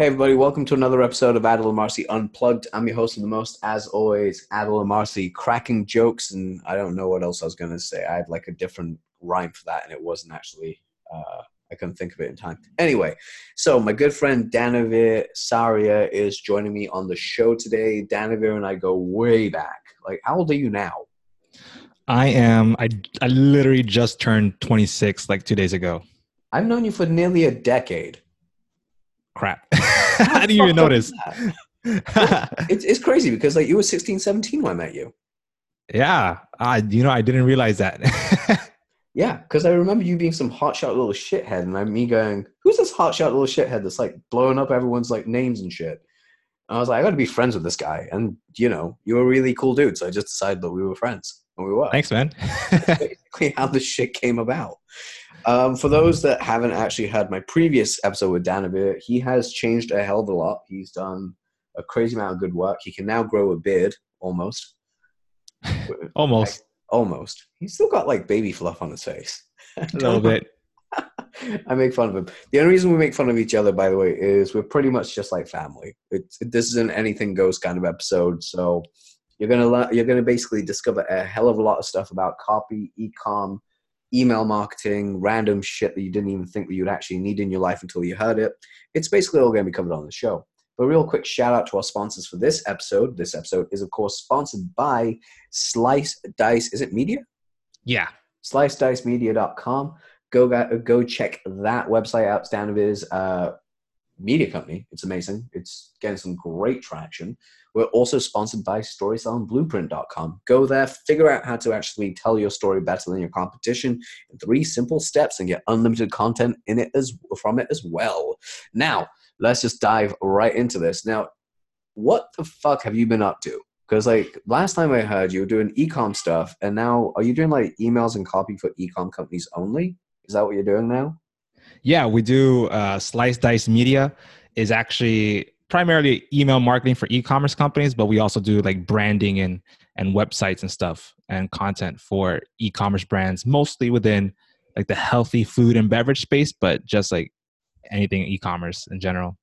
Hey, everybody, welcome to another episode of Adil Amarsi Unplugged. I'm your host of the most, as always, Adil Amarsi, cracking jokes, and I don't know what else I was going to say. I had like a different rhyme for that, and it wasn't actually, uh, I couldn't think of it in time. Anyway, so my good friend Danavir Sarria is joining me on the show today. Danavir and I go way back. Like, how old are you now? I am, I, I literally just turned 26 like two days ago. I've known you for nearly a decade crap. I didn't even notice. it's, it's crazy because like you were 16, 17 when I met you. Yeah. I, you know, I didn't realize that. yeah. Cause I remember you being some hotshot little shithead and I'm me going, who's this hotshot little shithead that's like blowing up everyone's like names and shit. And I was like, I got to be friends with this guy. And you know, you were a really cool dude. So I just decided that we were friends and we were. Thanks, man. basically how this shit came about. Um, for those that haven't actually heard my previous episode with Danavir, he has changed a hell of a lot. He's done a crazy amount of good work. He can now grow a beard almost. almost. I, almost. He's still got like baby fluff on his face. a little bit. I make fun of him. The only reason we make fun of each other, by the way, is we're pretty much just like family. It's it, this is an anything goes kind of episode. So you're gonna you're gonna basically discover a hell of a lot of stuff about copy, ecom, email marketing, random shit that you didn't even think that you'd actually need in your life until you heard it. It's basically all going to be covered on the show. But real quick shout out to our sponsors for this episode. This episode is of course sponsored by Slice Dice. Is it media? Yeah. SliceDiceMedia.com. Go go check that website out. Stand of uh, media company. It's amazing. It's getting some great traction. We're also sponsored by StorytellingBlueprint.com. Go there, figure out how to actually tell your story better than your competition in three simple steps, and get unlimited content in it as from it as well. Now, let's just dive right into this. Now, what the fuck have you been up to? Because like last time I heard you were doing ecom stuff, and now are you doing like emails and copy for ecom companies only? Is that what you're doing now? Yeah, we do. Uh, Slice Dice Media is actually primarily email marketing for e-commerce companies, but we also do like branding and and websites and stuff and content for e-commerce brands, mostly within like the healthy food and beverage space, but just like anything e-commerce in general.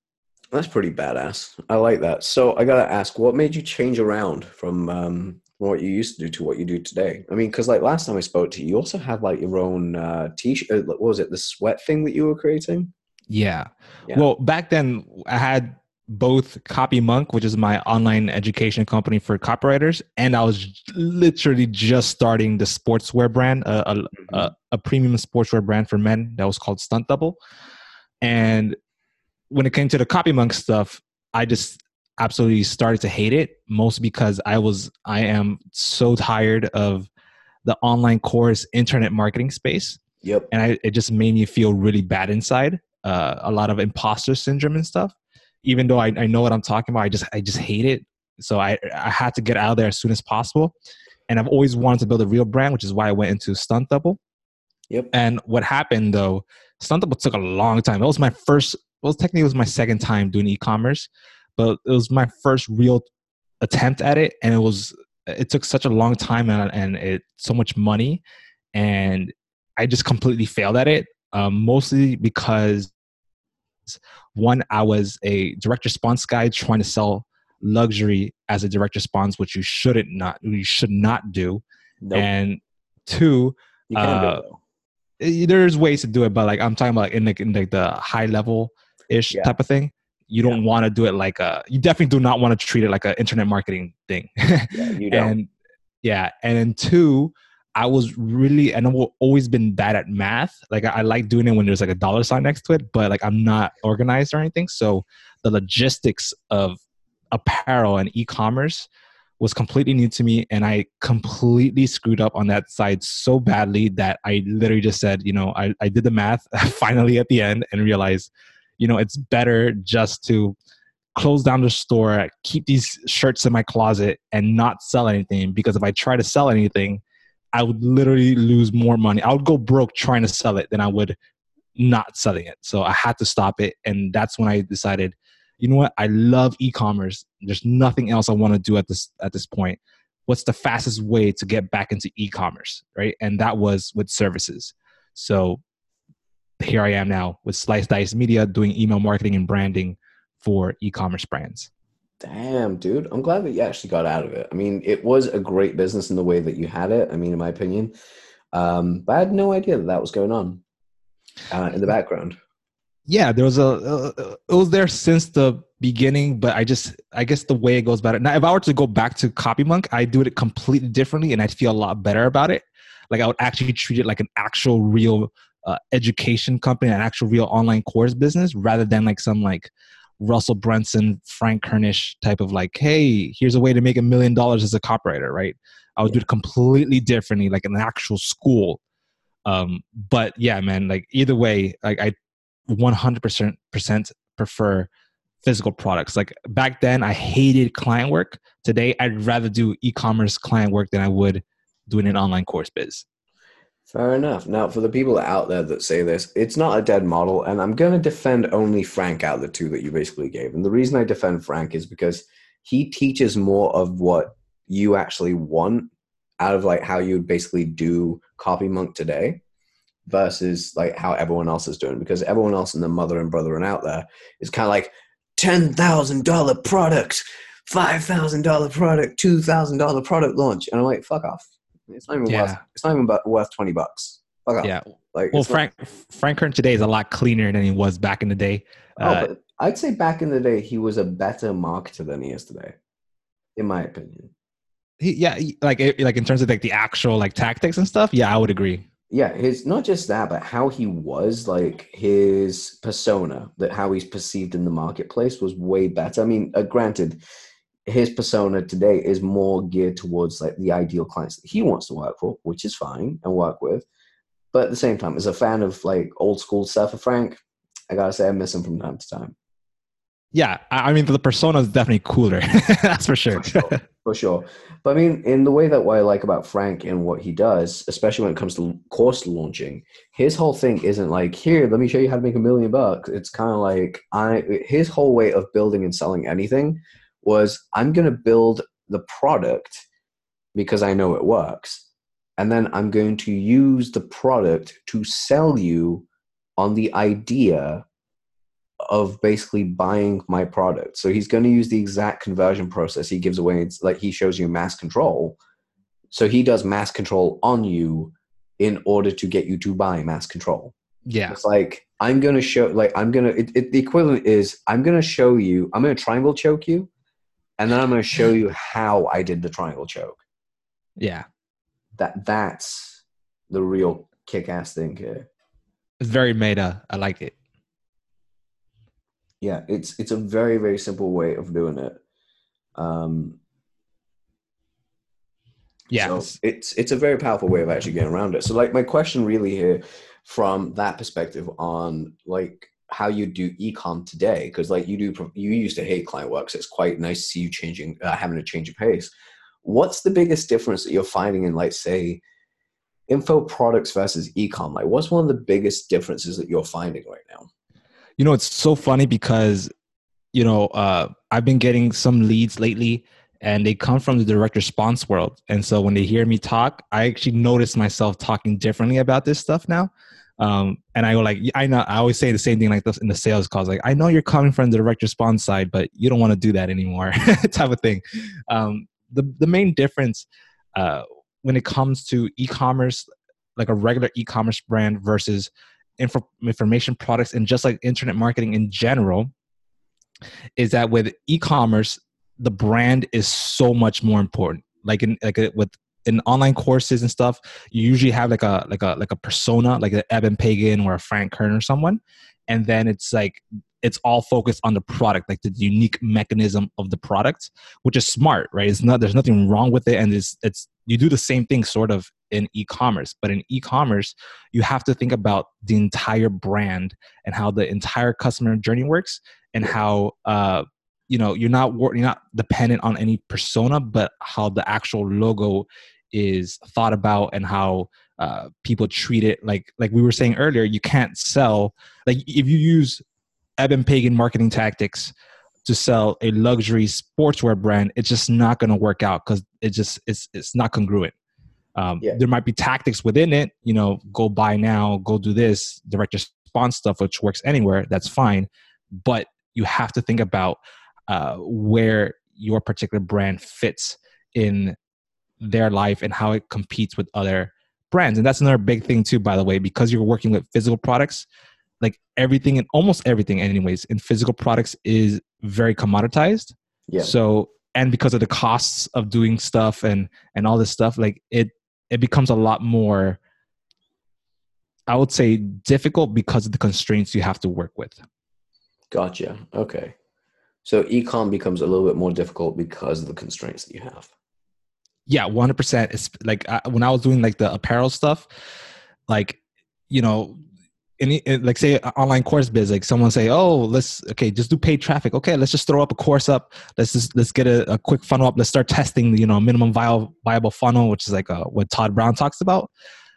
That's pretty badass. I like that. So I gotta ask, what made you change around from um, what you used to do to what you do today? I mean, because like last time I spoke to you, you also had like your own uh, t-shirt. What was it? The sweat thing that you were creating? Yeah. yeah. Well, back then I had both Copy Monk, which is my online education company for copywriters, and I was literally just starting the sportswear brand, a, a, mm-hmm. a, a premium sportswear brand for men that was called Stunt Double. And when it came to the Copy Monk stuff, I just absolutely started to hate it, most because I was I am so tired of the online course internet marketing space. Yep. And I, it just made me feel really bad inside. Uh, a lot of imposter syndrome and stuff even though I, I know what I'm talking about, I just I just hate it. So I I had to get out of there as soon as possible. And I've always wanted to build a real brand, which is why I went into Stunt Double. Yep. And what happened though, Stunt Double took a long time. It was my first. Well, technically, it was my second time doing e-commerce, but it was my first real attempt at it, and it was it took such a long time and, and it so much money, and I just completely failed at it. Um, mostly because one, I was a direct response guy trying to sell luxury as a direct response, which you shouldn't not you should not do. Nope. And two, uh, there's ways to do it, but like I'm talking about like in like in like the high level ish yeah. type of thing. You don't yeah. want to do it like a. You definitely do not want to treat it like an internet marketing thing. yeah, you don't. and yeah, and then two, I was really and I've always been bad at math. Like I, I, like doing it when there's like a dollar sign next to it, but like I'm not organized or anything. So the logistics of apparel and e-commerce was completely new to me and I completely screwed up on that side so badly that I literally just said, you know, I, I did the math finally at the end and realized, you know, it's better just to close down the store, keep these shirts in my closet and not sell anything because if I try to sell anything, I would literally lose more money. I would go broke trying to sell it than I would not selling it. So I had to stop it. And that's when I decided, you know what? I love e-commerce. There's nothing else I want to do at this at this point. What's the fastest way to get back into e-commerce? Right. And that was with services. So here I am now with Slice Dice Media doing email marketing and branding for e-commerce brands. Damn, dude. I'm glad that you actually got out of it. I mean, it was a great business in the way that you had it. I mean, in my opinion. Um, but I had no idea that that was going on uh, in the background. Yeah, there was a, uh, it was there since the beginning, but I just, I guess the way it goes about it. Now, if I were to go back to CopyMonk, I do it completely differently and I'd feel a lot better about it. Like I would actually treat it like an actual real uh, education company, an actual real online course business rather than like some like Russell Brunson, Frank Kernish type of like, hey, here's a way to make a million dollars as a copywriter, right? I would yeah. do it completely differently, like an actual school. Um, but yeah, man, like either way, like I 100% prefer physical products. Like back then, I hated client work. Today, I'd rather do e-commerce client work than I would doing an online course biz. Fair enough. Now, for the people out there that say this, it's not a dead model, and I'm going to defend only Frank out of the two that you basically gave. And the reason I defend Frank is because he teaches more of what you actually want out of like how you would basically do Copy Monk today versus like how everyone else is doing. Because everyone else in the mother and brother and out there is kind of like ten thousand dollar product, five thousand dollar product, two thousand dollar product launch, and I'm like, fuck off. It's not even yeah. worth. It's not even worth twenty bucks. Fuck yeah. Like, well, Frank not, Frank Kern today is a lot cleaner than he was back in the day. Oh, uh, I'd say back in the day he was a better marketer than he is today, in my opinion. He, yeah, like like in terms of like the actual like tactics and stuff. Yeah, I would agree. Yeah, his not just that, but how he was like his persona, that how he's perceived in the marketplace was way better. I mean, uh, granted, his persona today is more geared towards like the ideal clients that he wants to work for, which is fine and work with. But at the same time, as a fan of like old school stuff of Frank, I gotta say I miss him from time to time. Yeah, I mean the persona is definitely cooler. That's for sure. For sure. For sure. But I mean, in the way that what I like about Frank and what he does, especially when it comes to course launching, his whole thing isn't like, here, let me show you how to make a million bucks. It's kind of like I his whole way of building and selling anything was I'm going to build the product because I know it works. And then I'm going to use the product to sell you on the idea of basically buying my product. So he's going to use the exact conversion process he gives away. It's like he shows you mass control. So he does mass control on you in order to get you to buy mass control. Yeah. It's like I'm going to show like I'm going to it, it, the equivalent is I'm going to show you I'm going to triangle choke you and then I'm going to show you how I did the triangle choke. Yeah, that that's the real kick-ass thing here. It's very meta. I like it. Yeah, it's it's a very very simple way of doing it. Um, yeah, so it's it's a very powerful way of actually getting around it. So, like, my question really here, from that perspective, on like how you do ecom today because like you do you used to hate client work so it's quite nice to see you changing uh, having a change of pace. What's the biggest difference that you're finding in like say info products versus ecom? Like what's one of the biggest differences that you're finding right now? You know it's so funny because you know uh, i've been getting some leads lately and they come from the direct response world. And so when they hear me talk i actually notice myself talking differently about this stuff now um, and I go like, I know, I always say the same thing like this in the sales calls. Like, I know you're coming from the direct response side, but you don't want to do that anymore, type of thing. Um, the the main difference uh, when it comes to e-commerce, like a regular e-commerce brand versus info, information products and just like internet marketing in general, is that with e-commerce, the brand is so much more important. Like in like a, with in online courses and stuff, you usually have like a like a like a persona, like an Eben Pagan or a Frank Kern or someone, and then it's like it's all focused on the product, like the unique mechanism of the product, which is smart, right? It's not there's nothing wrong with it, and it's it's you do the same thing sort of in e-commerce, but in e-commerce, you have to think about the entire brand and how the entire customer journey works, and how uh, you know you're not you're not dependent on any persona, but how the actual logo is thought about and how uh, people treat it. Like like we were saying earlier, you can't sell like if you use Eben Pagan marketing tactics to sell a luxury sportswear brand, it's just not going to work out because it just it's it's not congruent. Um, yeah. There might be tactics within it, you know, go buy now, go do this, direct response stuff, which works anywhere. That's fine, but you have to think about uh, where your particular brand fits in their life and how it competes with other brands. And that's another big thing too, by the way, because you're working with physical products, like everything and almost everything anyways in physical products is very commoditized. Yeah. So and because of the costs of doing stuff and and all this stuff, like it it becomes a lot more I would say difficult because of the constraints you have to work with. Gotcha. Okay. So ecom becomes a little bit more difficult because of the constraints that you have. Yeah, one hundred percent. It's like I, when I was doing like the apparel stuff, like you know, any like say online course biz, like someone say, oh, let's okay, just do paid traffic. Okay, let's just throw up a course up. Let's just let's get a, a quick funnel up. Let's start testing, you know, minimum viable viable funnel, which is like a, uh, what Todd Brown talks about.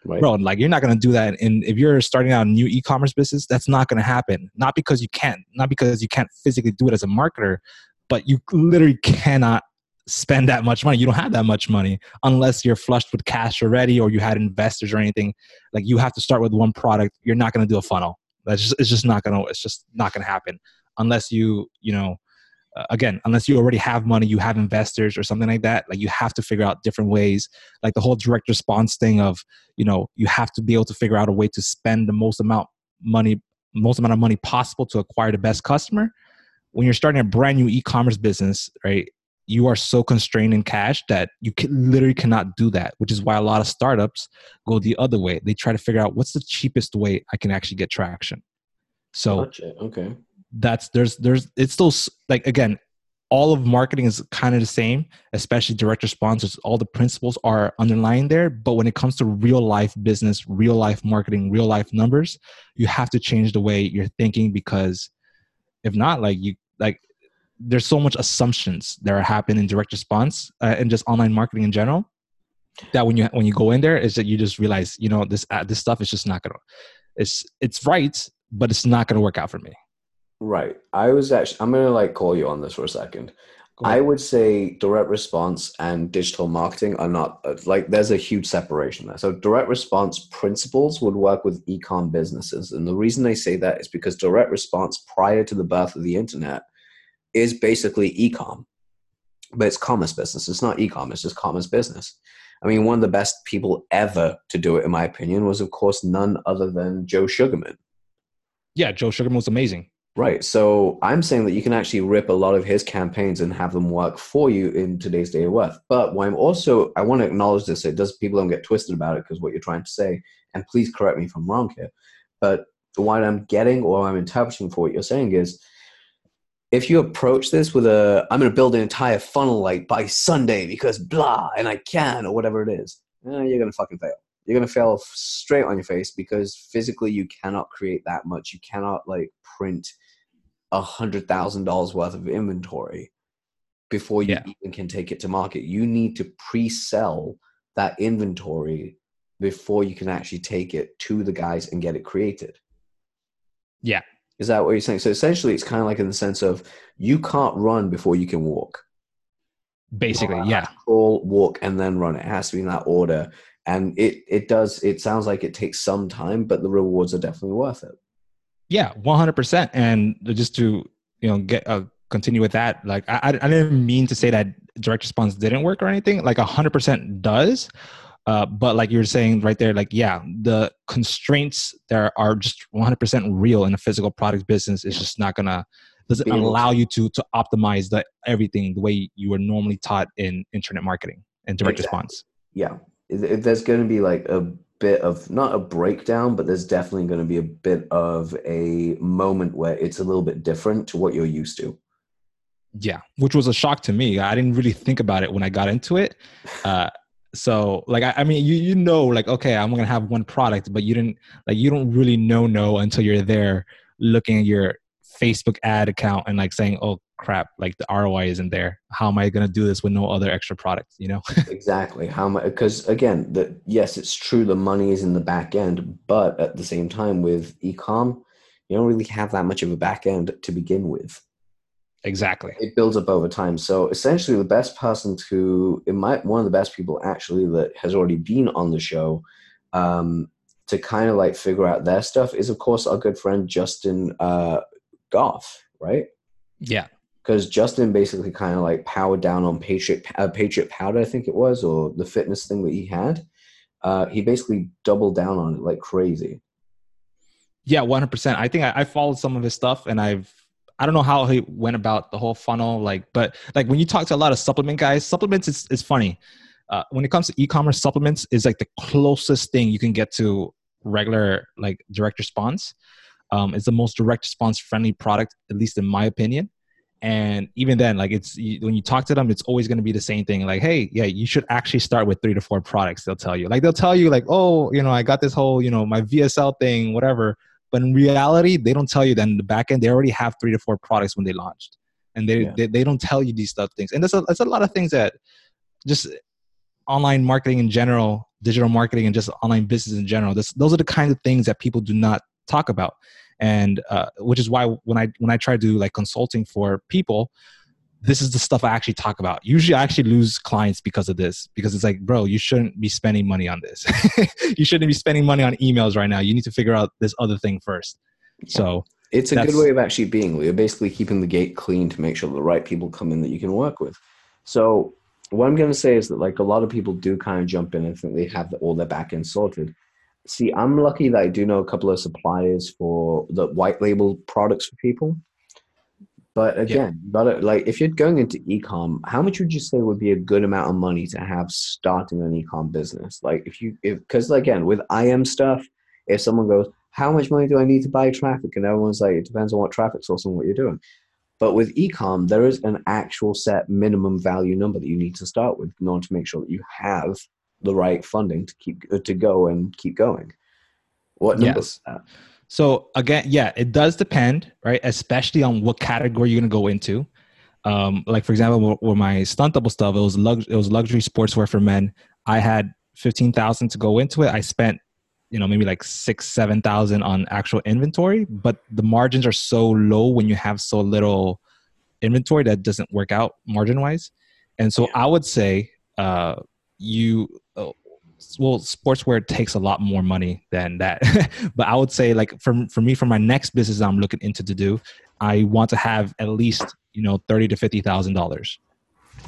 Right. Bro, like you're not gonna do that. And if you're starting out a new e-commerce business, that's not gonna happen. Not because you can't, not because you can't physically do it as a marketer, but you literally cannot spend that much money. You don't have that much money unless you're flushed with cash already or you had investors or anything. Like you have to start with one product. You're not gonna do a funnel. That's just it's just not gonna it's just not gonna happen unless you you know uh, again, unless you already have money, you have investors or something like that, like you have to figure out different ways. Like the whole direct response thing of, you know, you have to be able to figure out a way to spend the most amount money, most amount of money possible to acquire the best customer. When you're starting a brand new e-commerce business, right? You are so constrained in cash that you can, literally cannot do that, which is why a lot of startups go the other way. They try to figure out what's the cheapest way I can actually get traction. So, gotcha. okay that's there's there's it's still like again all of marketing is kind of the same especially direct responses all the principles are underlying there but when it comes to real life business real life marketing real life numbers you have to change the way you're thinking because if not like you like there's so much assumptions that are happening in direct response uh, and just online marketing in general that when you when you go in there is that you just realize you know this uh, this stuff is just not gonna it's it's right but it's not gonna work out for me Right. I was actually, I'm going to like call you on this for a second. I would say direct response and digital marketing are not uh, like there's a huge separation there. So direct response principles would work with ecom businesses. And the reason they say that is because direct response prior to the birth of the internet is basically ecom. But it's commerce business. It's not ecom, it's just commerce business. I mean, one of the best people ever to do it, in my opinion, was of course none other than Joe Sugarman. Yeah, Joe Sugarman was amazing. Right. So I'm saying that you can actually rip a lot of his campaigns and have them work for you in today's day of worth. But what I'm also, I want to acknowledge this. It does, people don't get twisted about it because what you're trying to say, and please correct me if I'm wrong here. But what I'm getting or I'm interpreting for what you're saying is if you approach this with a, I'm going to build an entire funnel like by Sunday because blah, and I can, or whatever it is, eh, you're going to fucking fail you're going to fail straight on your face because physically you cannot create that much. You cannot like print a hundred thousand dollars worth of inventory before you yeah. even can take it to market. You need to pre-sell that inventory before you can actually take it to the guys and get it created. Yeah. Is that what you're saying? So essentially it's kind of like in the sense of you can't run before you can walk. Basically, yeah. Crawl, walk, and then run. It has to be in that order and it it does it sounds like it takes some time but the rewards are definitely worth it yeah 100% and just to you know get uh, continue with that like I, I didn't mean to say that direct response didn't work or anything like 100% does uh, but like you're saying right there like yeah the constraints that are just 100% real in a physical product business is just not gonna doesn't allow you to to optimize the everything the way you were normally taught in internet marketing and direct exactly. response yeah there's going to be like a bit of not a breakdown, but there's definitely going to be a bit of a moment where it's a little bit different to what you're used to. Yeah, which was a shock to me. I didn't really think about it when I got into it. Uh, so like I, I, mean you you know like okay I'm gonna have one product, but you didn't like you don't really know no until you're there looking at your Facebook ad account and like saying oh crap like the roi isn't there. How am i to do this with no other extra products? You know? Exactly. How much because again that yes it's true the money is in the back end but at the same time with ecom you don't really have that much of a back end to begin with exactly it builds up over time so essentially the best person to it might one of the best people actually that has already been on the show um, to kind of like figure out their stuff is of course our good friend justin uh, goff right Yeah. Because Justin basically kind of like powered down on Patriot, uh, Patriot Powder, I think it was, or the fitness thing that he had. Uh, he basically doubled down on it like crazy. Yeah, one hundred percent. I think I, I followed some of his stuff, and I've I don't know how he went about the whole funnel, like, but like when you talk to a lot of supplement guys, supplements is, is funny. Uh, when it comes to e-commerce, supplements is like the closest thing you can get to regular like direct response. Um, it's the most direct response friendly product, at least in my opinion. And even then, like it's when you talk to them, it's always going to be the same thing. Like, hey, yeah, you should actually start with three to four products. They'll tell you, like, they'll tell you, like, oh, you know, I got this whole, you know, my VSL thing, whatever. But in reality, they don't tell you that in the back end, they already have three to four products when they launched, and they yeah. they, they don't tell you these stuff things. And that's a there's a lot of things that just online marketing in general, digital marketing, and just online business in general. This, those are the kinds of things that people do not talk about and uh, which is why when i when i try to do like consulting for people this is the stuff i actually talk about. Usually i actually lose clients because of this because it's like bro you shouldn't be spending money on this. You shouldn't be spending money on emails right now. You need to figure out this other thing first. So it's a good way of actually being. You're basically keeping the gate clean to make sure the right people come in that you can work with. So what i'm going to say is that like a lot of people do kind of jump in and think they have all their back end sorted. See, I'm lucky that I do know a couple of suppliers for the white label products for people. But again, yeah. but like if you're going into ecom, how much would you say would be a good amount of money to have starting an ecom business? Like if you if because again with IM stuff, if someone goes, how much money do I need to buy traffic? And everyone's like, it depends on what traffic source and what you're doing. But with ecom, there is an actual set minimum value number that you need to start with in order to make sure that you have the right funding to keep to go and keep going. What number yes. So again, yeah, it does depend, right? Especially on what category you're gonna go into. Um, like for example, with my stunt double stuff, it was lux- it was luxury sportswear for men. I had fifteen thousand to go into it. I spent, you know, maybe like six, seven thousand on actual inventory, but the margins are so low when you have so little inventory that doesn't work out margin wise. And so yeah. I would say uh, you uh, well sportswear takes a lot more money than that. But i would say like for, for me for my next business i'm looking into to do i want to have at least you know 30 to 50 thousand dollars.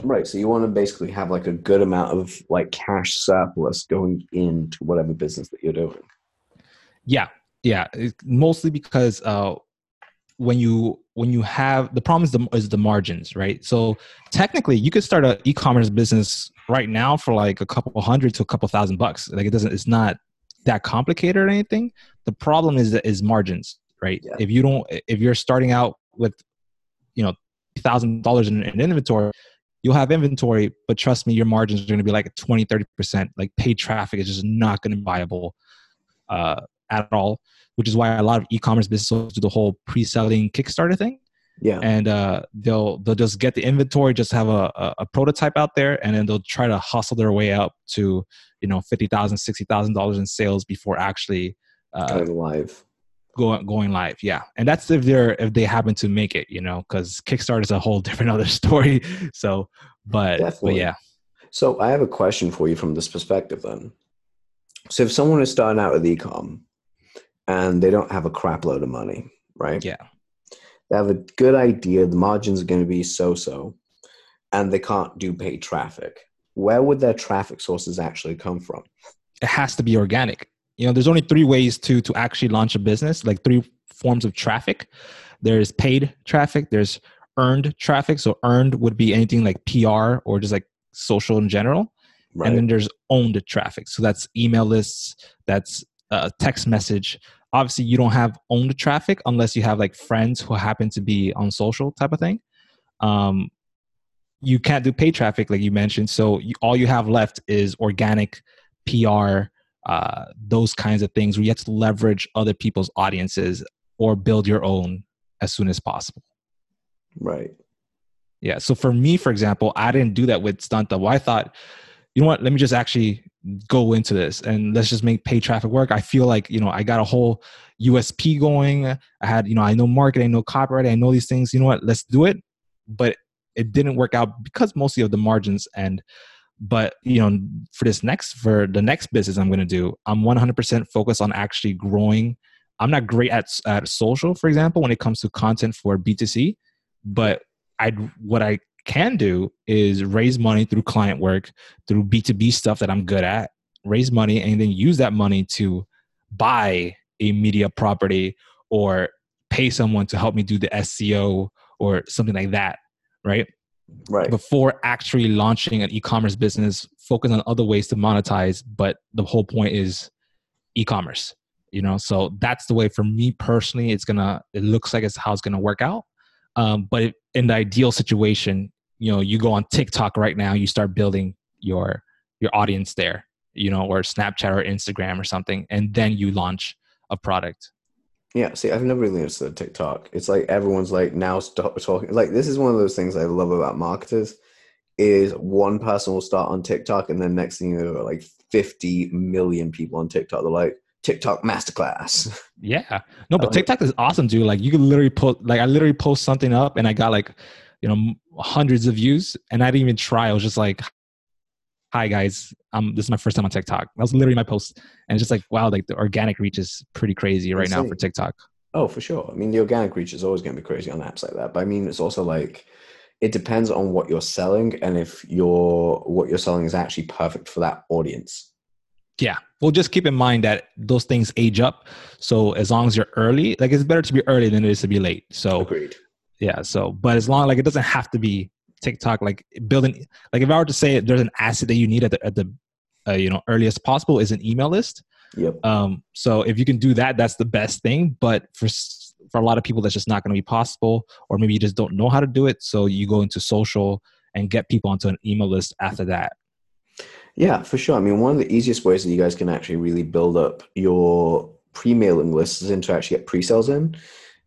Right so you want to basically have like a good amount of like cash surplus going into whatever business that you're doing. Yeah yeah mostly because uh when you when you have the problem is the is the margins, right? So technically, you could start an e-commerce business right now for like a couple hundred to a couple thousand bucks. Like it doesn't, it's not that complicated or anything. The problem is is margins, right? Yeah. If you don't, if you're starting out with, you know, thousand dollars in, in inventory, you'll have inventory, but trust me, your margins are going to be like 20, 30 percent. Like paid traffic is just not going to be viable uh, at all which is why a lot of e-commerce businesses do the whole pre-selling Kickstarter thing. Yeah. And uh, they'll they'll just get the inventory, just have a, a, a, prototype out there, and then they'll try to hustle their way up to you know fifty thousand, sixty thousand dollars in sales before actually uh, going live. Going going live, yeah, and that's if they're if they happen to make it, you know, because Kickstarter is a whole different other story. So, but Definitely. but yeah. So I have a question for you from this perspective, then. So if someone is starting out with ecom, and they don't have a crap load of money, right? Yeah. They have a good idea, the margins are going to be so so, and they can't do paid traffic. Where would their traffic sources actually come from? It has to be organic. You know, there's only three ways to to actually launch a business, like three forms of traffic. There's paid traffic, there's earned traffic. So earned would be anything like PR or just like social in general. Right. And then there's owned traffic. So that's email lists, that's uh, text message, obviously you don't have owned traffic unless you have like friends who happen to be on social type of thing. Um, you can't do paid traffic like you mentioned. So you, all you have left is organic pr uh, those kinds of things where you have to leverage other people's audiences or build your own as soon as possible. Right. Yeah so for me for example i didn't do that with stunt double i thought you know what? Let me just actually go into this and let's just make pay traffic work. I feel like, you know, I got a whole USP going. I had, you know, I know marketing, I know copyright, I know these things. You know what? Let's do it. But it didn't work out because mostly of the margins and but you know for this next for the next business i'm going to do i'm 100% focused on actually growing i'm not great at, at social for example when it comes to content for b2c but I what I can do is raise money through client work, through B2B stuff that I'm good at, raise money and then use that money to buy a media property or pay someone to help me do the SEO or something like that, right? Right. Before actually launching an e-commerce business, focus on other ways to monetize, but the whole point is e-commerce. You know, so that's the way for me personally. It's gonna. It looks like it's how it's gonna work out. Um, but in the ideal situation, you know, you go on TikTok right now, you start building your your audience there, you know, or Snapchat or Instagram or something, and then you launch a product. Yeah, see, I've never really understood TikTok. It's like everyone's like now stop talking. Like this is one of those things I love about marketers is one person will start on TikTok and then next thing you know, like 50 million people on TikTok. They're like TikTok masterclass. Yeah, no, but TikTok is awesome, dude. Like you can literally put like I literally post something up and I got like you know hundreds of views and I didn't even try. I was just like, "Hi guys, um, this is my first time on TikTok." That was literally my post, and it's just like, wow, like the organic reach is pretty crazy right now for TikTok. Oh, for sure. I mean, the organic reach is always going to be crazy on apps like that. But I mean, it's also like it depends on what you're selling and if your what you're selling is actually perfect for that audience. Yeah. Well, just keep in mind that those things age up. So as long as you're early, like it's better to be early than it is to be late. So agreed. Yeah. So, but as long like it doesn't have to be TikTok. Like building, like if I were to say there's an asset that you need at the at the uh, you know earliest possible is an email list. Yep. Um. So if you can do that, that's the best thing. But for for a lot of people, that's just not going to be possible, or maybe you just don't know how to do it. So you go into social and get people onto an email list after that. Yeah, for sure. I mean, one of the easiest ways that you guys can actually really build up your pre-mailing lists and to actually get pre-sales in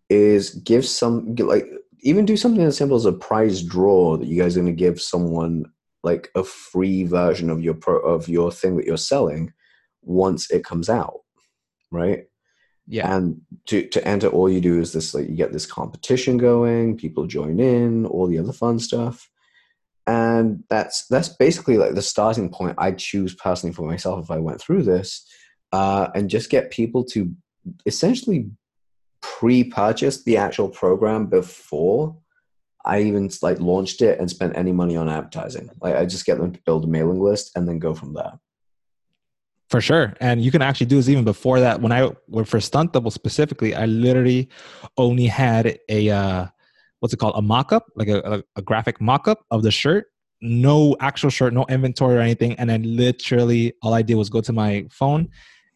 is give some like even do something as simple as a prize draw that you guys are going to give someone like a free version of your pro of your thing that you're selling once it comes out, right? Yeah. And to to enter, all you do is this like you get this competition going, people join in, all the other fun stuff and that's that's basically like the starting point i choose personally for myself if i went through this uh, and just get people to essentially pre-purchase the actual program before i even like launched it and spent any money on advertising. Like i just get them to build a mailing list and then go from there. For sure. And you can actually do this even before that. When i went for stunt double specifically i literally only had a uh what's it called a mock-up like a, a, graphic mock-up of the shirt. No actual shirt no inventory or anything. And then literally all i did was go to my phone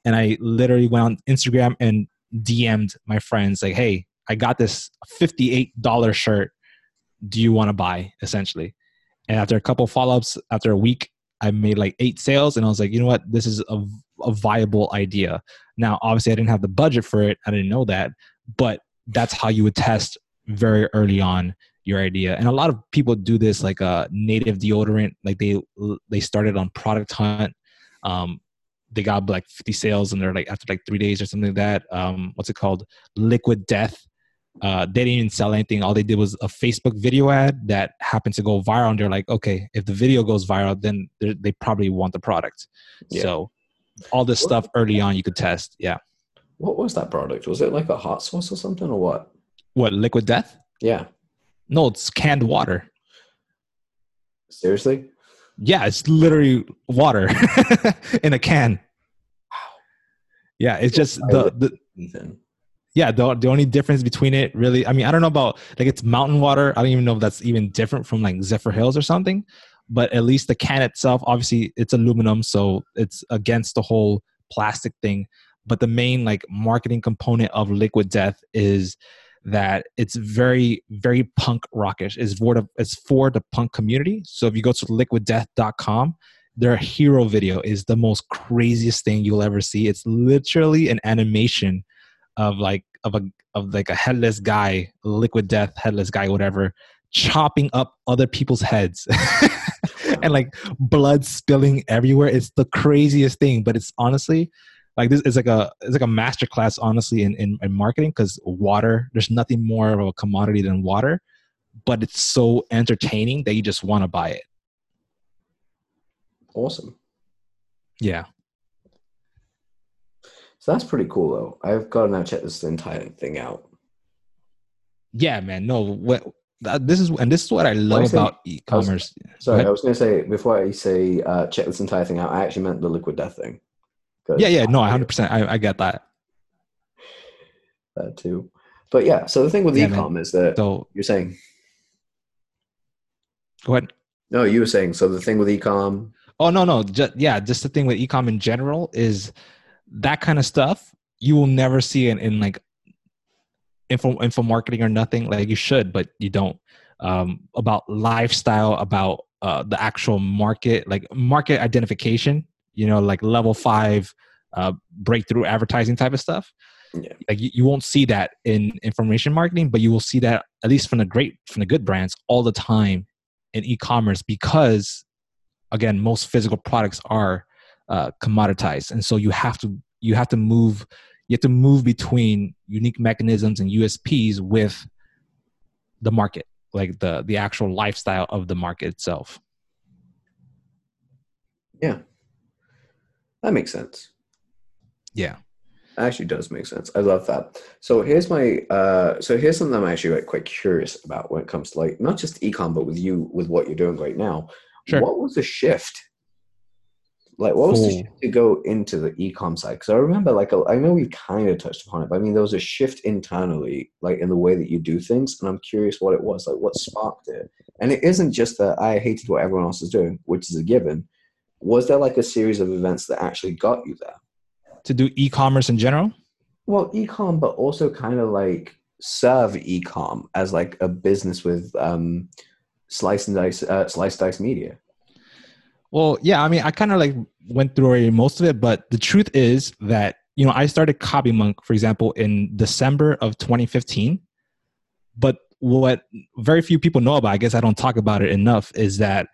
and i literally went on instagram and dm'd my friends like hey i got this $58 shirt. Do you want to buy? essentially. And after a couple follow-ups after a week i made like eight sales and i was like you know what? This is a, a viable idea. Now obviously i didn't have the budget for it. I didn't know that. But that's how you would test very early on your idea. And a lot of people do this like a uh, native deodorant like they they started on product hunt. Um they got like 50 sales and they're like after like three days or something like that um what's it called? Liquid death. Uh they didn't even sell anything. All they did was a facebook video ad that happened to go viral and they're like okay if the video goes viral then they probably want the product. Yeah. so all this stuff early on you could test yeah. What was that product? Was it like a hot sauce or something or what what liquid death? Yeah. No, it's canned water. Seriously? Yeah, it's literally water in a can. Wow. Yeah, it's just the, the yeah the, the only difference between it really i mean i don't know about like it's mountain water i don't even know if that's even different from like Zephyr Hills or something but at least the can itself obviously it's aluminum so it's against the whole plastic thing but the main like marketing component of liquid death is that it's very very punk rockish. It's for the it's for the punk community. So if you go to liquiddeath.com their hero video is the most craziest thing you'll ever see. It's literally an animation of like of a of like a headless guy liquid death headless guy whatever chopping up other people's heads. And like blood spilling everywhere. It's the craziest thing but it's honestly like this is like a it's like a master class honestly in, in, in marketing because water there's nothing more of a commodity than water but it's so entertaining that you just want to buy it awesome yeah so that's pretty cool though i've got to now check this entire thing out yeah man no what this is and this is what I love I say- about e-commerce. Sorry. I was going to say before I say uh, check this entire thing out. I actually meant the liquid death thing. Yeah, yeah, no, 100. percent I, I get that. that too. But yeah, so the thing with Yeah, man. ecom is that So you're saying go ahead. no, you were saying so the thing with ecom. Oh no, no, just yeah, just the thing with ecom in general is that kind of stuff you will never see in, in like info info marketing or nothing. Like you should, but you don't. Um, about lifestyle, about uh, the actual market, like market identification. You know, like level five uh, breakthrough advertising type of stuff. Yeah. Like you, you won't see that in information marketing, but you will see that at least from the great from the good brands all the time in e-commerce because again most physical products are uh, commoditized and so you have to you have to move you have to move between unique mechanisms and usps with the market like the the actual lifestyle of the market itself Yeah, that makes sense. yeah Actually, does make sense. I love that. So here's my uh, so here's something I'm actually like quite curious about when it comes to like not just ecom, but with you with what you're doing right now. Sure. What was the shift? Like, what was the Oh. shift to go into the ecom side? Because I remember, like, I know we kind of touched upon it, but I mean, there was a shift internally, like in the way that you do things, and I'm curious what it was, like, what sparked it. And it isn't just that I hated what everyone else is doing, which is a given. Was there like a series of events that actually got you there? to do e-commerce in general Well, e-com, but also kind of like serve e-com as like a business with um, slice and dice, uh, slice dice media. Well, yeah, I mean, I kind of like went through already most of it, but the truth is that you know I started Copy Monk, for example, in December of 2015. But what very few people know about, I guess I don't talk about it enough, is that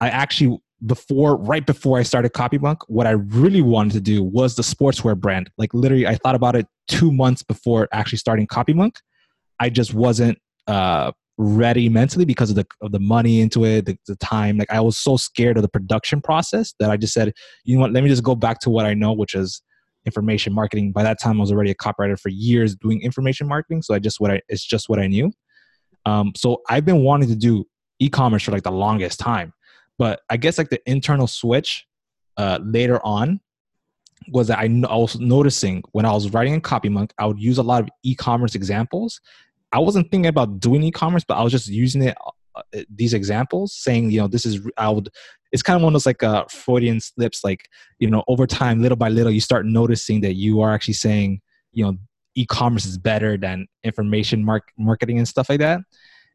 I actually before right before I started Copy Monk, what I really wanted to do was the sportswear brand. Like literally, I thought about it two months before actually starting Copy Monk. I just wasn't uh, ready mentally because of the of the money into it, the, the time. Like I was so scared of the production process that I just said, you know what, let me just go back to what I know, which is information marketing. By that time, I was already a copywriter for years doing information marketing, so I just what I it's just what I knew. Um, so I've been wanting to do e-commerce for like the longest time, but I guess like the internal switch uh, later on was that I, I was noticing when I was writing in CopyMonk, I would use a lot of e-commerce examples. I wasn't thinking about doing e-commerce, but I was just using it uh, these examples, saying you know this is I would. It's kind of one of those like uh, Freudian slips, like you know over time, little by little, you start noticing that you are actually saying you know e-commerce is better than information mark- marketing and stuff like that.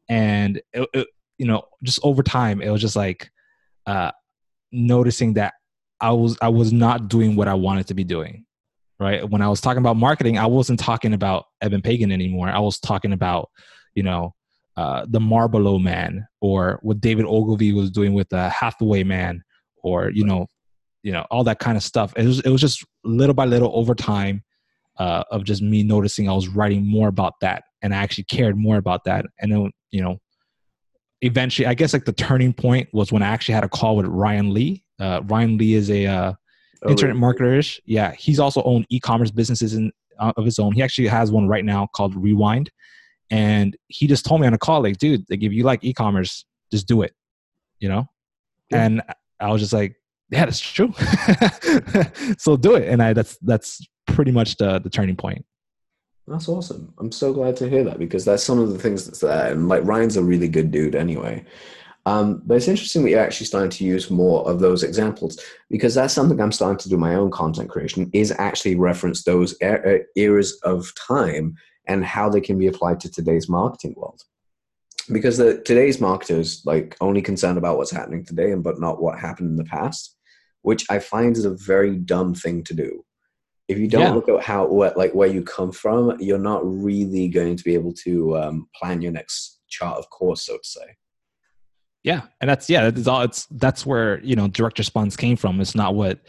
And it, it, you know, just over time, it was just like uh, noticing that I was I was not doing what I wanted to be doing. Right. When I was talking about marketing, I wasn't talking about Eben Pagan anymore. I was talking about, you know, uh, the Marlboro Man or what David Ogilvy was doing with the Hathaway Man or, you know, you know, all that kind of stuff. It was it was just little by little over time uh, of just me noticing I was writing more about that and I actually cared more about that. And then, you know, eventually, I guess like the turning point was when I actually had a call with Ryan Lee. Uh, Ryan Lee is a uh, Oh, internet really? marketer. Yeah, he's also owned e-commerce businesses in, uh, of his own. He actually has one right now called Rewind, and he just told me on a call, like, dude, like if you like e-commerce, just do it, you know. Yeah. And I was just like, yeah, that's true. so do it, and I that's that's pretty much the the turning point. That's awesome. I'm so glad to hear that because that's some of the things that's there. And like Ryan's a really good dude anyway. Um, but it's interesting that you're actually starting to use more of those examples because that's something I'm starting to do my own content creation is actually reference those e- uh, eras of time and how they can be applied to today's marketing world. Because the, today's marketers like only concerned about what's happening today and but not what happened in the past, which I find is a very dumb thing to do if you don't Yeah. look at how what like where you come from you're not really going to be able to um, plan your next chart of course so to say Yeah, and that's yeah, that's all. It's that's where you know direct response came from. It's not what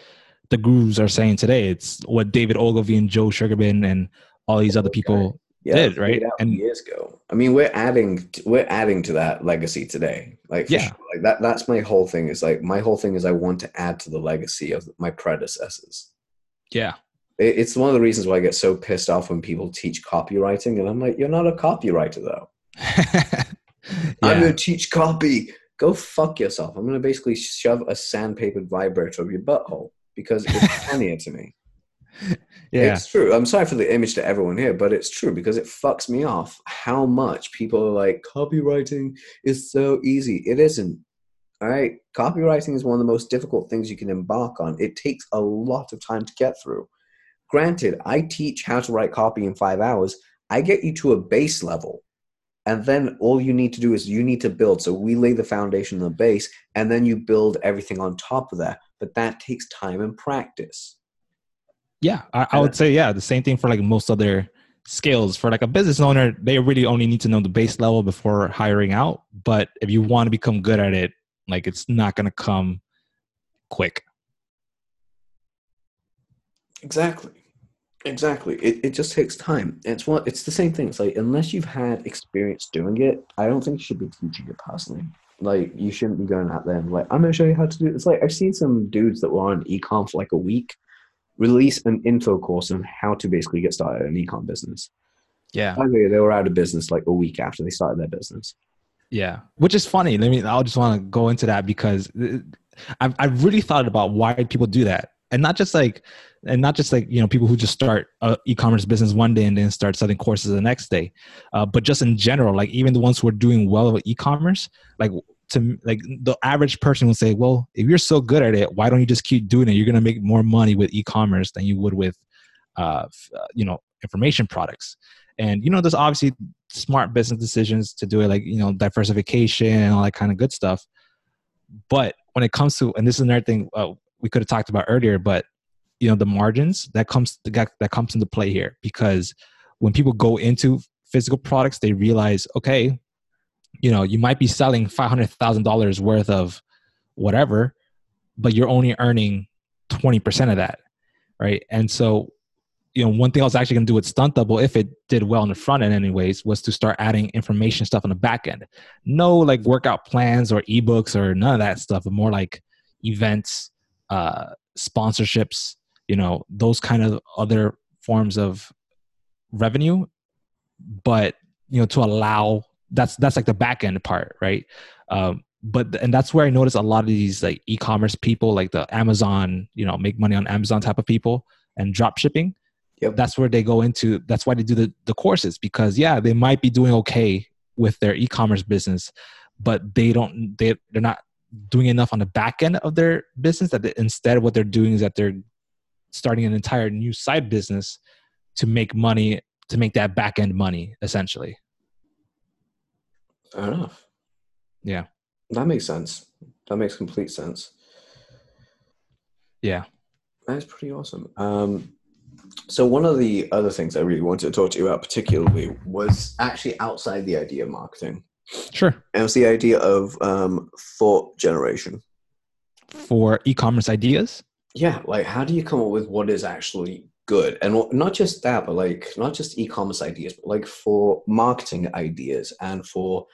the gurus are saying today. It's what David Ogilvy and Joe Sugarman and all these other people. yeah Did, right? And- years ago i mean we're adding we're adding to that legacy today like Yeah. sure. like that that's my whole thing is like my whole thing is i want to add to the legacy of my predecessors Yeah, it's one of the reasons why i get so pissed off when people teach copywriting and i'm like you're not a copywriter though I'm gonna teach copy. Go fuck yourself. I'm gonna basically shove a sandpapered vibrator up your butthole because it's funnier to me. yeah. It's true. I'm sorry for the image to everyone here, but it's true because it fucks me off how much people are like, copywriting is so easy. It isn't. All right. Copywriting is one of the most difficult things you can embark on. It takes a lot of time to get through. Granted, I teach how to write copy in five hours. I get you to a base level. And then all you need to do is you need to build. So we lay the foundation the base, and then you build everything on top of that. But that takes time and practice. Yeah, I, I would say yeah, the same thing for like most other skills. For like a business owner, they really only need to know the base level before hiring out. But if you want to become good at it, like it's not gonna come quick. Exactly. Exactly. It, it just takes time. It's what it's the same thing. It's like unless you've had experience doing it, I don't think you should be teaching it personally. Like you shouldn't be going out there and like I'm gonna show you how to do it. It's like I've seen some dudes that were on ecom for like a week release an info course on how to basically get started in ecom business. Yeah, By the way, they were out of business like a week after they started their business. yeah. Which is funny. Let me. I'll just want to go into that because uh, I've I've really thought about why people do that, and not just like, and not just like you know people who just start a e-commerce business one day and then start selling courses the next day, uh, but just in general, like even the ones who are doing well with e-commerce, like to like the average person will say, well, if you're so good at it, why don't you just keep doing it? You're gonna make more money with e-commerce than you would with, uh, uh, you know, information products. And you know, there's obviously smart business decisions to do it, like you know, diversification and all that kind of good stuff. But when it comes to, and this is another thing uh, we could have talked about earlier, but you know, the margins that comes that comes into play here because when people go into physical products, they realize, okay, you know, you might be selling five hundred thousand dollars worth of whatever, but you're only earning twenty percent of that, right? And so, you know, one thing I was actually going to do with Stunt Double, if it did well on the front end, anyways, was to start adding information stuff on the back end. No like workout plans or ebooks or none of that stuff, but more like events, uh, sponsorships, you know, those kind of other forms of revenue. But you know, to allow that's that's like the back end part, right? Um, but and that's where I notice a lot of these like e-commerce people, like the Amazon, you know, make money on Amazon type of people and drop shipping. Yep. That's where they go into. That's why they do the the courses because yeah, they might be doing okay with their e-commerce business, but they don't they they're not doing enough on the back end of their business. That they, instead what they're doing is that they're starting an entire new side business to make money to make that back end money essentially. Fair enough. Yeah. That makes sense. That makes complete sense. Yeah. That's pretty awesome. Um, so one of the other things I really wanted to talk to you about particularly was actually outside the idea of marketing. Sure. And it was the idea of um, thought generation. For e-commerce ideas. Yeah, like how do you come up with what is actually good? And not just that, but like not just e-commerce ideas, but like for marketing ideas and for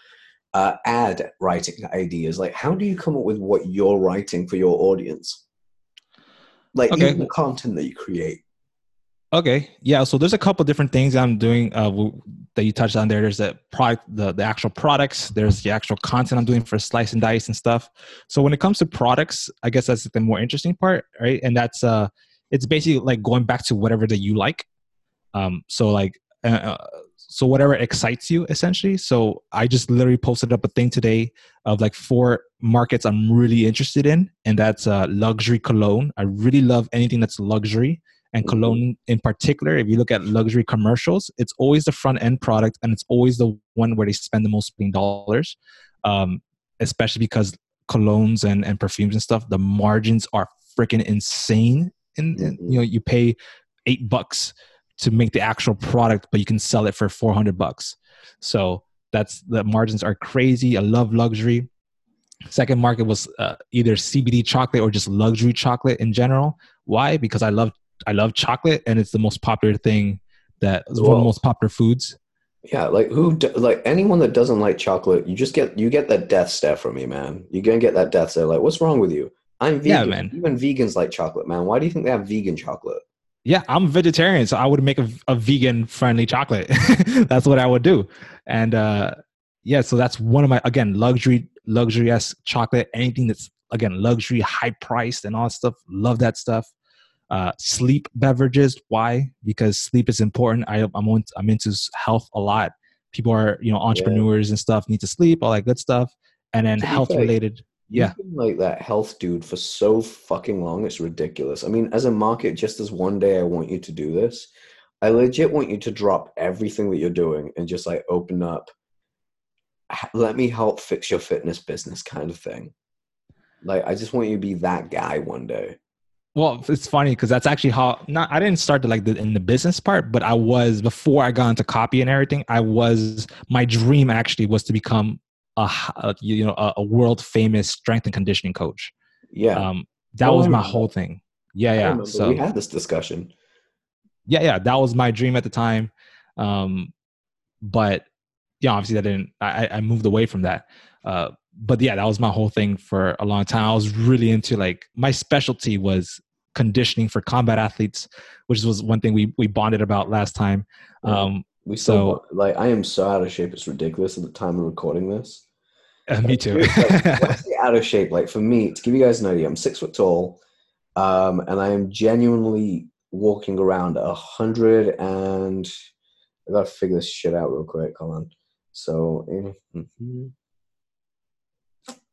uh, ad writing ideas. Like how do you come up with what you're writing for your audience? Like Okay. even the content that you create. Okay. Yeah. So there's a couple different things I'm doing uh, that you touched on there. There's the product, the, the actual products. There's the actual content I'm doing for slice and dice and stuff. So when it comes to products, I guess that's the more interesting part, right? And that's uh, it's basically like going back to whatever that you like. Um, so like, uh, uh, so whatever excites you essentially. So I just literally posted up a thing today of like four markets I'm really interested in, and that's uh, luxury cologne. I really love anything that's luxury and Mhm. cologne in particular if you look at luxury commercials it's always the front end product and it's always the one where they spend the most dollars um, especially because colognes and, and perfumes and stuff the margins are freaking insane and, and, you know you pay eight bucks to make the actual product but you can sell it for 400 bucks. So that's the margins are crazy. I love luxury. Second market was uh, either cbd chocolate or just luxury chocolate in general. Why? Because i love I love chocolate, and it's the most popular thing that it's one of the most popular foods. Yeah, like who, like anyone that doesn't like chocolate, you just get you get that death stare from me, man. You're gonna get that death stare. Like, what's wrong with you? I'm Yeah, vegan. man. Even vegans like chocolate, man. Why do you think they have vegan chocolate? Yeah, I'm vegetarian, so I would make a, a vegan friendly chocolate. That's what I would do. And uh, yeah, so that's one of my again luxury luxury s chocolate. Anything that's again luxury, high priced, and all that stuff. Love that stuff. Uh, sleep beverages. Why? Because sleep is important. I, I'm I'm into health a lot. People are you know entrepreneurs yeah. and stuff need to sleep, all that good stuff. And then health related. Yeah, like that health dude for so fucking long. It's ridiculous. I mean, as a market, just as one day I want you to do this, I legit want you to drop everything that you're doing and just like open up. Let me help fix your fitness business, kind of thing. Like, I just want you to be that guy one day. Well, it's funny because that's actually how not I didn't start to like the, in the business part, but I was before I got into copy and everything. I was my dream actually was to become a, a you know a, a, world famous strength and conditioning coach. Yeah, um, that oh, was my whole thing. Yeah, yeah. So we had this discussion. Yeah, yeah, that was my dream at the time. Um, but yeah, obviously that didn't. I, I moved away from that. Uh, but yeah, that was my whole thing for a long time. I was really into like my specialty was conditioning for combat athletes, which was one thing we we bonded about last time. Um, we so like I am so out of shape. It's ridiculous at the time of recording this. Uh, me too. like, out of shape? Like for me, to give you guys an idea, I'm six foot tall, um, and I am genuinely walking around a hundred and I gotta figure this shit out real quick. Hold on. So. Mm-hmm.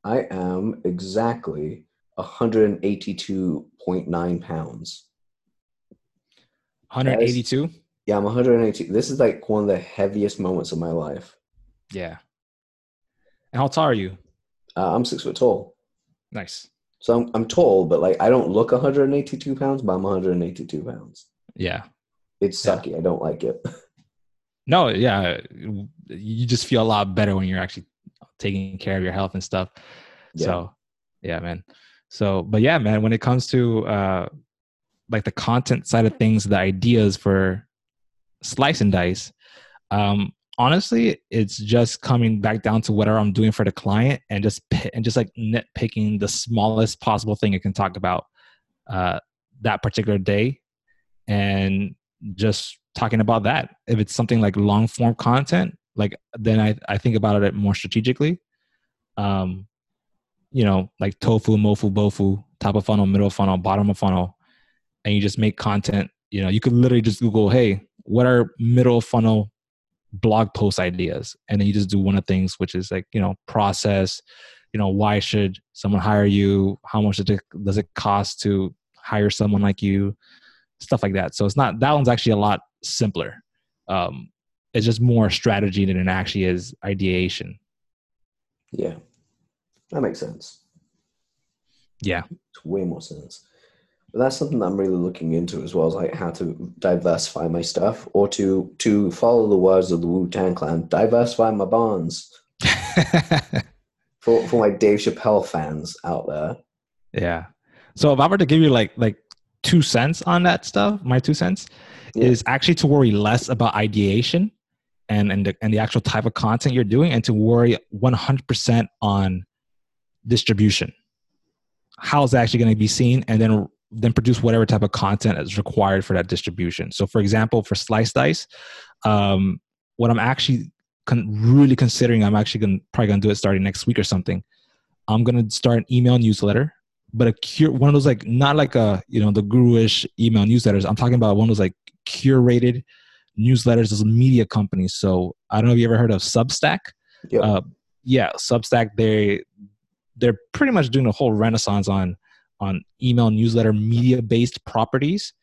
I am exactly 182.9 pounds. 182? yeah, I'm 182. This is like one of the heaviest moments of my life. Yeah. And how tall are you? Uh, I'm six foot tall. Nice. So I'm, I'm tall, but like I don't look 182 pounds, but I'm 182 pounds. Yeah. It's sucky. Yeah. I don't like it. No, yeah. You just feel a lot better when you're actually taking care of your health and stuff. Yeah. So, yeah, man. So, but yeah, man, when it comes to uh like the content side of things, the ideas for slice and dice, um honestly, it's just coming back down to whatever I'm doing for the client and just and just like nitpicking the smallest possible thing I can talk about uh that particular day and just talking about that. If it's something like long form content, like then I, I think about it more strategically. Um, you know, like tofu, mofu, bofu, top of funnel, middle funnel, bottom of funnel, and you just make content. You know, you could literally just Google, hey, what are middle funnel blog post ideas? And then you just do one of things, which is like, you know, process, you know, why should someone hire you? How much does it, does it cost to hire someone like you? Stuff like that. So it's not, that one's actually a lot simpler. Um, it's just more strategy than it actually is ideation. Yeah, that makes sense. Yeah, it's way more sense. But that's something that I'm really looking into as well as like how to diversify my stuff, or to to follow the words of the Wu Tang Clan, diversify my bonds. for for my Dave Chappelle fans out there. Yeah. So if I were to give you like like two cents on that stuff, my two cents yeah. is actually to worry less about ideation and and the, and the actual type of content you're doing and to worry 100% on distribution. How is actually going to be seen and then then produce whatever type of content is required for that distribution. So for example for slice dice um, what i'm actually con- really considering i'm actually going probably going to do it starting next week or something. I'm going to start an email newsletter but a cure one of those like not like a you know the guru-ish email newsletters. I'm talking about one of those like curated newsletters as a media companies. So I don't know if you ever heard of Substack. Yep. Uh, yeah, Substack. They they're pretty much doing a whole renaissance on on email newsletter media based properties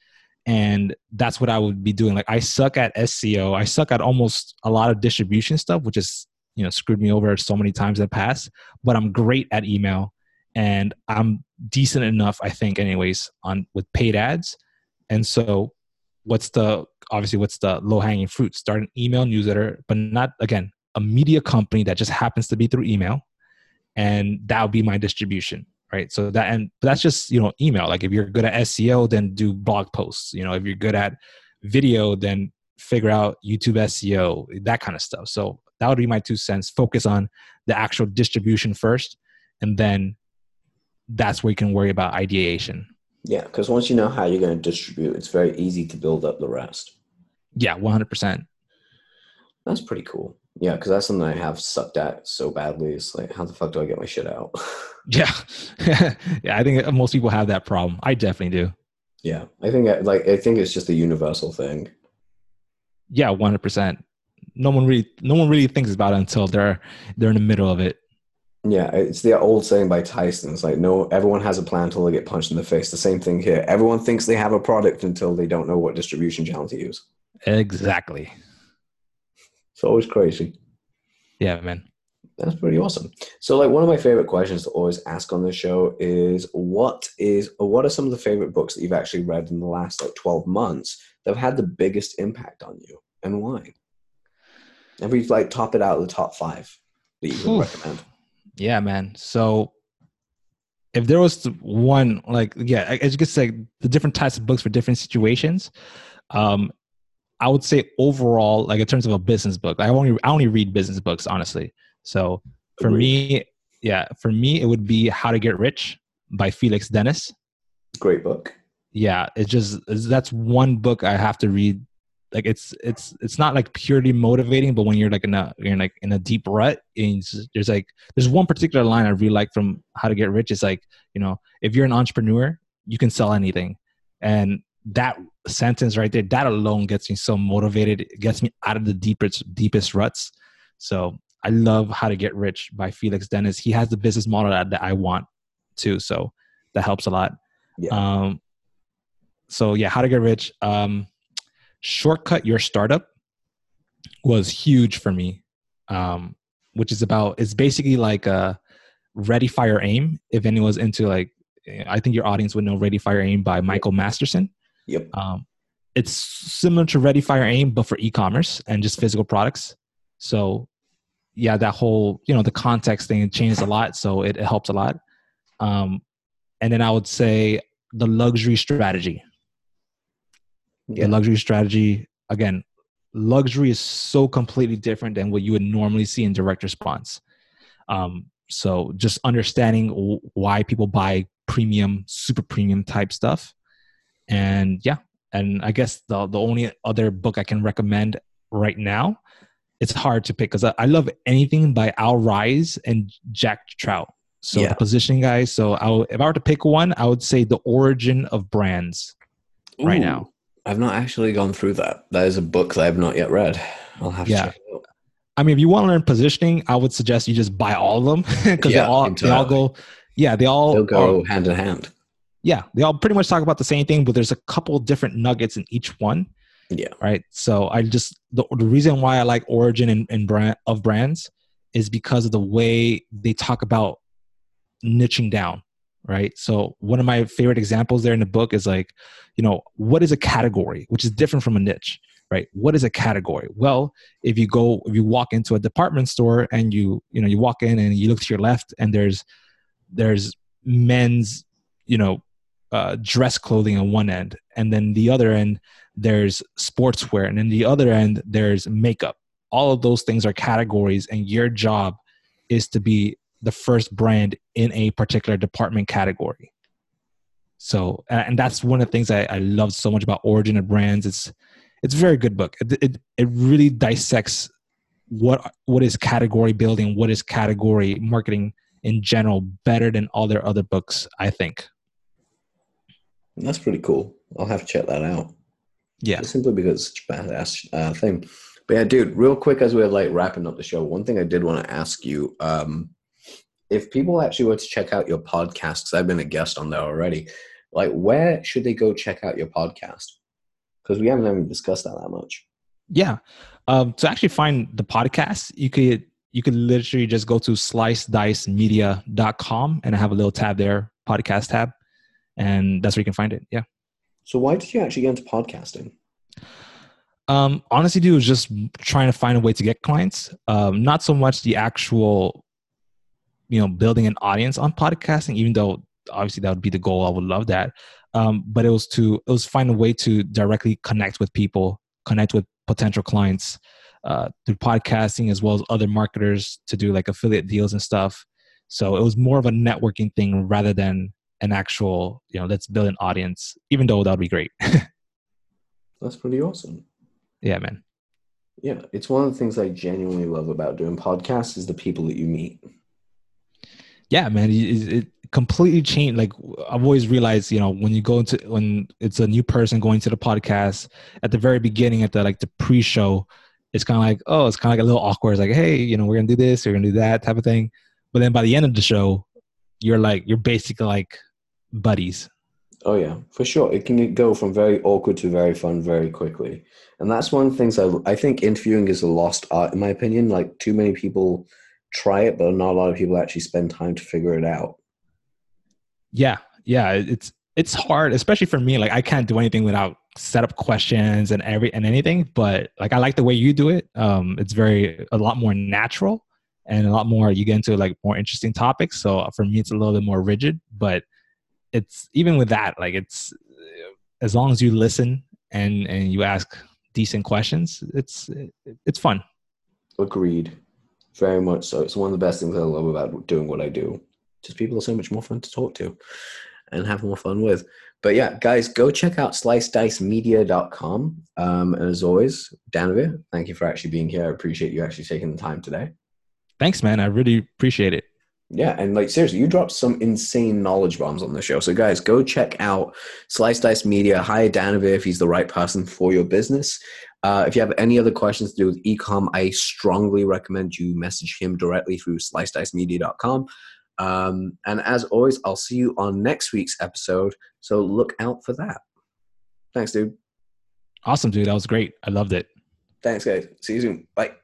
and that's what i would be doing like i suck at seo i suck at almost a lot of distribution stuff which is you know screwed me over so many times in the past but i'm great at email and i'm decent enough i think anyways on with paid ads and so what's the obviously what's the low hanging fruit? Start an email newsletter but not again a media company that just happens to be through email and that would be my distribution right? So that and that's just you know email. Like if you're good at seo then do blog posts you know? If you're good at video then figure out youtube seo that kind of stuff. So that would be my two cents. Focus on the actual distribution first and then that's where you can worry about ideation yeah, because once you know how you're going to distribute, it's very easy to build up the rest. Yeah, 100%. That's pretty cool. Yeah, because that's something I have sucked at so badly. It's like, how the fuck do I get my shit out? Yeah, yeah. I think most people have that problem. I definitely do. yeah, I think I, like I think it's just a universal thing. Yeah, one hundred percent. No one really, no one really thinks about it until they're they're in the middle of it. Yeah, it's the old saying by Tyson. It's like, no, everyone has a plan until they get punched in the face. The same thing here. Everyone thinks they have a product until they don't know what distribution channel to use. Exactly. It's always crazy. Yeah, man. That's pretty awesome. So, like, one of my favorite questions to always ask on the show is, what is, what are some of the favorite books that you've actually read in the last like twelve months that have had the biggest impact on you, and why? And we like top it out of the top five that you would recommend. Yeah, man. So if there was one, like, yeah, as you could say, the different types of books for different situations. Um, I would say overall, like in terms of a business book, I only I only read business books, honestly. So for me, yeah, for me it would be How to Get Rich by Felix Dennis. Great book. Yeah, it's just that's one book I have to read. Like it's it's it's not like purely motivating, but when you're like in a you're like in a deep rut, and it's- there's like there's one particular line I really like from How to Get Rich. It's like you know if you're an entrepreneur, you can sell anything, and that sentence right there, that alone gets me so motivated. It gets me out of the deepest deepest ruts. So I love How to Get Rich by Felix Dennis. He has the business model that, that I want too, so that helps a lot. Yeah. Um, so yeah, how to get rich. Um, shortcut your startup was huge for me. Um, which is about it's basically like a ready fire aim. If anyone's into like, I think your audience would know Ready Fire Aim by Michael Masterson. Yep. Um, it's similar to Ready Fire Aim, but for e-commerce and just physical products. So yeah, that whole you know the context thing changes a lot, so it, it helps a lot. Um, and then I would say the luxury strategy. Yeah. The luxury strategy again, luxury is so completely different than what you would normally see in direct response. Um, so just understanding w- why people buy premium, super premium type stuff, and yeah, and I guess the the only other book I can recommend right now, it's hard to pick because I, I love anything by Al Ries and Jack Trout. So Yeah. the positioning guys. So I if I were to pick one, I would say the origin of brands right now. I've not actually gone through that. That is a book that I've not yet read. I'll have Yeah. to check it out. I mean, if you want to learn positioning, I would suggest you just buy all of them because Yeah, they all they all go. Yeah, they all They'll go are- hand in hand. yeah, they all pretty much talk about the same thing, but there's a couple different nuggets in each one. Yeah. Right. So I just the, the reason why I like origin and, and brand of brands is because of the way they talk about niching down. Right. So one of my favorite examples there in the book is like, you know, what is a category, which is different from a niche, right? What is a category? Well, if you go, if you walk into a department store and you, you know, you walk in and you look to your left and there's, there's men's, you know, uh, dress clothing on one end, and then the other end there's sportswear, and then the other end there's makeup. All of those things are categories, and your job is to be the first brand in a particular department category. So, and that's one of the things I, I love so much about Origin of Brands. It's it's a very good book. It, it it really dissects what what is category building, what is category marketing in general, better than all their other books. I think. That's pretty cool. I'll have to check that out. Yeah. Just simply because it's such a badass uh, thing. But yeah, dude, real quick as we're like wrapping up the show, one thing I did want to ask you, um, if people actually were to check out your podcast, because I've been a guest on there already, like where should they go check out your podcast? Because we haven't even discussed that that much. Yeah. Um, to actually find the podcast, you could you could literally just go to slicedicemedia.com and I have a little tab there, podcast tab, and that's where you can find it. Yeah. So why did you actually get into podcasting? Um, honestly, dude, was just trying to find a way to get clients. Um, not so much the actual, you know, building an audience on podcasting, even though obviously that would be the goal. I would love that. Um, but it was to it was find a way to directly connect with people, connect with potential clients uh, through podcasting as well as other marketers to do like affiliate deals and stuff. So it was more of a networking thing rather than an actual, you know, let's build an audience. Even though that would be great. That's pretty awesome. yeah, man. Yeah, it's one of the things I genuinely love about doing podcasts is the people that you meet. Yeah, man, it, it completely changed. Like I've always realized, you know, when you go into when it's a new person going to the podcast at the very beginning, at the like the pre-show, it's kind of like, oh, it's kind of like a little awkward. It's like, hey, you know, we're gonna do this, we're gonna do that type of thing. But then by the end of the show, you're like, you're basically like buddies. Oh yeah, for sure. It can go from very awkward to very fun very quickly, and that's one of the things I I think interviewing is a lost art in my opinion. Like too many people try it, but not a lot of people actually spend time to figure it out. Yeah, yeah, it's it's hard, especially for me. Like I can't do anything without set up questions and every and anything. But like I like the way you do it. Um, it's very a lot more natural and a lot more. You get into like more interesting topics. So for me, it's a little bit more rigid, but it's even with that like it's as long as you listen and and you ask decent questions it's it's fun agreed very much so. It's one of the best things i love about doing what i do. Just people are so much more fun to talk to and have more fun with. But yeah guys go check out slicedicemedia.com um, and as always Danavir thank you for actually being here. I appreciate you actually taking the time today. Thanks man. I really appreciate it. Yeah, and like seriously, you dropped some insane knowledge bombs on the show. So guys, go check out Slice Dice Media. Hire Danavir if he's the right person for your business. Uh, if you have any other questions to do with ecom, I strongly recommend you message him directly through slicedicemedia.com. Um, and as always, I'll see you on next week's episode. So look out for that. Thanks, dude. Awesome, dude. That was great. I loved it. Thanks, guys. See you soon. Bye.